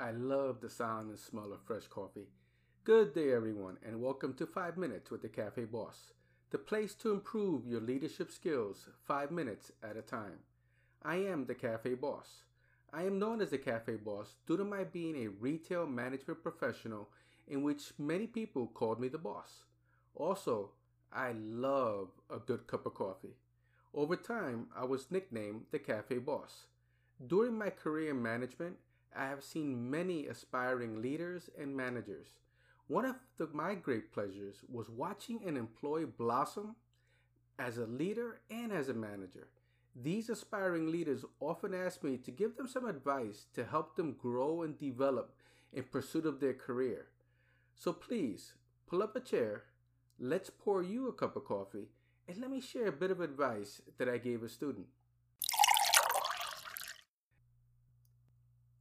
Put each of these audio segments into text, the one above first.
I love the sound and smell of fresh coffee. Good day, everyone, and welcome to 5 Minutes with the Cafe Boss, the place to improve your leadership skills 5 minutes at a time. I am the Cafe Boss. I am known as the Cafe Boss due to my being a retail management professional in which many people called me the boss. Also, I love a good cup of coffee. Over time, I was nicknamed the Cafe Boss. During my career in management, I have seen many aspiring leaders and managers. One of the, my great pleasures was watching an employee blossom as a leader and as a manager. These aspiring leaders often ask me to give them some advice to help them grow and develop in pursuit of their career. So please, pull up a chair, let's pour you a cup of coffee, and let me share a bit of advice that I gave a student.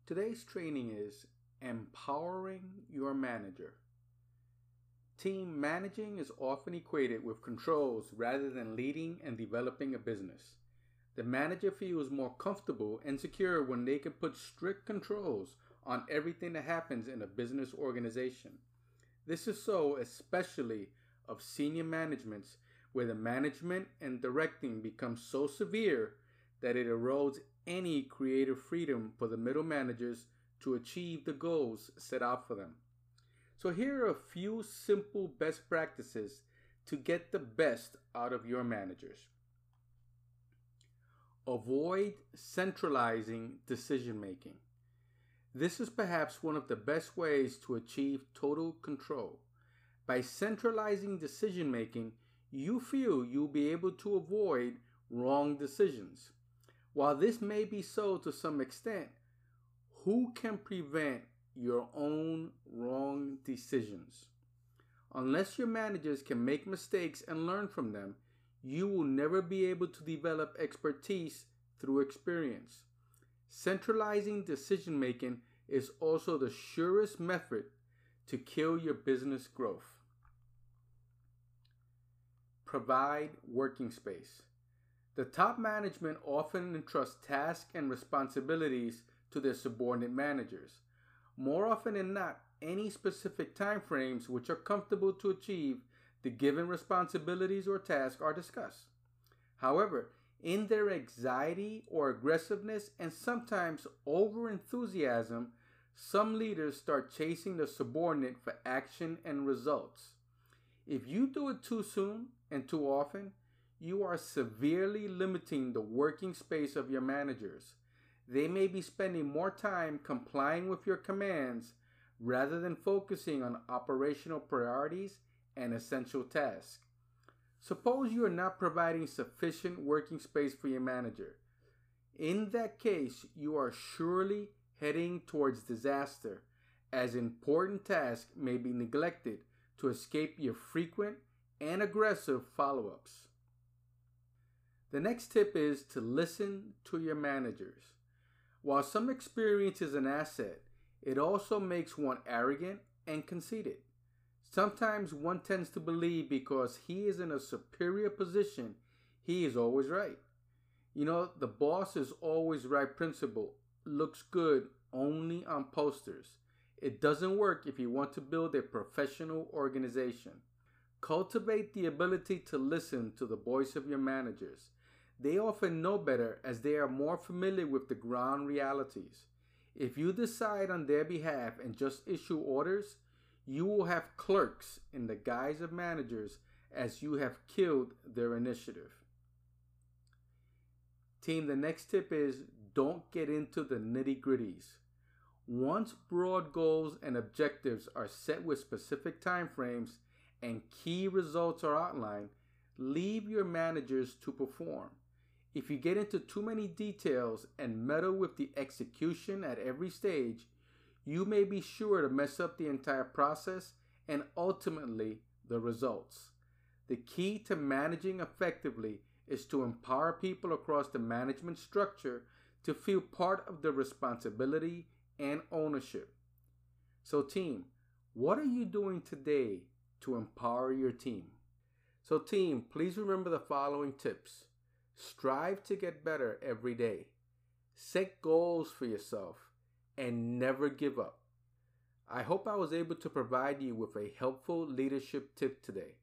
Today's training is empowering your manager. Team managing is often equated with controls rather than leading and developing a business. The manager feels more comfortable and secure when they can put strict controls on everything that happens in a business organization. This is so especially of senior managements where the management and directing becomes so severe that it erodes any creative freedom for the middle managers to achieve the goals set out for them. So, here are a few simple best practices to get the best out of your managers. Avoid centralizing decision making. This is perhaps one of the best ways to achieve total control. By centralizing decision making, you feel you'll be able to avoid wrong decisions. While this may be so to some extent, who can prevent your own wrong decisions? Unless your managers can make mistakes and learn from them, you will never be able to develop expertise through experience. Centralizing decision making is also the surest method to kill your business growth. Provide working space. The top management often entrusts tasks and responsibilities to their subordinate managers. More often than not, any specific time frames which are comfortable to achieve the given responsibilities or tasks are discussed. However, in their anxiety or aggressiveness and sometimes over enthusiasm, some leaders start chasing the subordinate for action and results. If you do it too soon and too often, you are severely limiting the working space of your managers. They may be spending more time complying with your commands rather than focusing on operational priorities and essential tasks. Suppose you are not providing sufficient working space for your manager. In that case, you are surely heading towards disaster, as important tasks may be neglected to escape your frequent and aggressive follow ups. The next tip is to listen to your managers. While some experience is an asset, it also makes one arrogant and conceited. Sometimes one tends to believe because he is in a superior position, he is always right. You know, the boss is always right principle looks good only on posters. It doesn't work if you want to build a professional organization. Cultivate the ability to listen to the voice of your managers. They often know better as they are more familiar with the ground realities. If you decide on their behalf and just issue orders, you will have clerks in the guise of managers as you have killed their initiative. Team, the next tip is don't get into the nitty gritties. Once broad goals and objectives are set with specific timeframes and key results are outlined, leave your managers to perform. If you get into too many details and meddle with the execution at every stage, you may be sure to mess up the entire process and ultimately the results. The key to managing effectively is to empower people across the management structure to feel part of the responsibility and ownership. So, team, what are you doing today to empower your team? So, team, please remember the following tips. Strive to get better every day. Set goals for yourself. and never give up. I hope I was able to provide you with a helpful leadership tip today.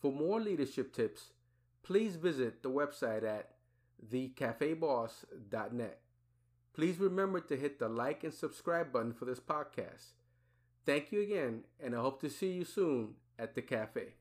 For more leadership tips, please visit the website at thecafeboss.net. Please remember to hit the like and subscribe button for this podcast. Thank you again, and I hope to see you soon at the cafe.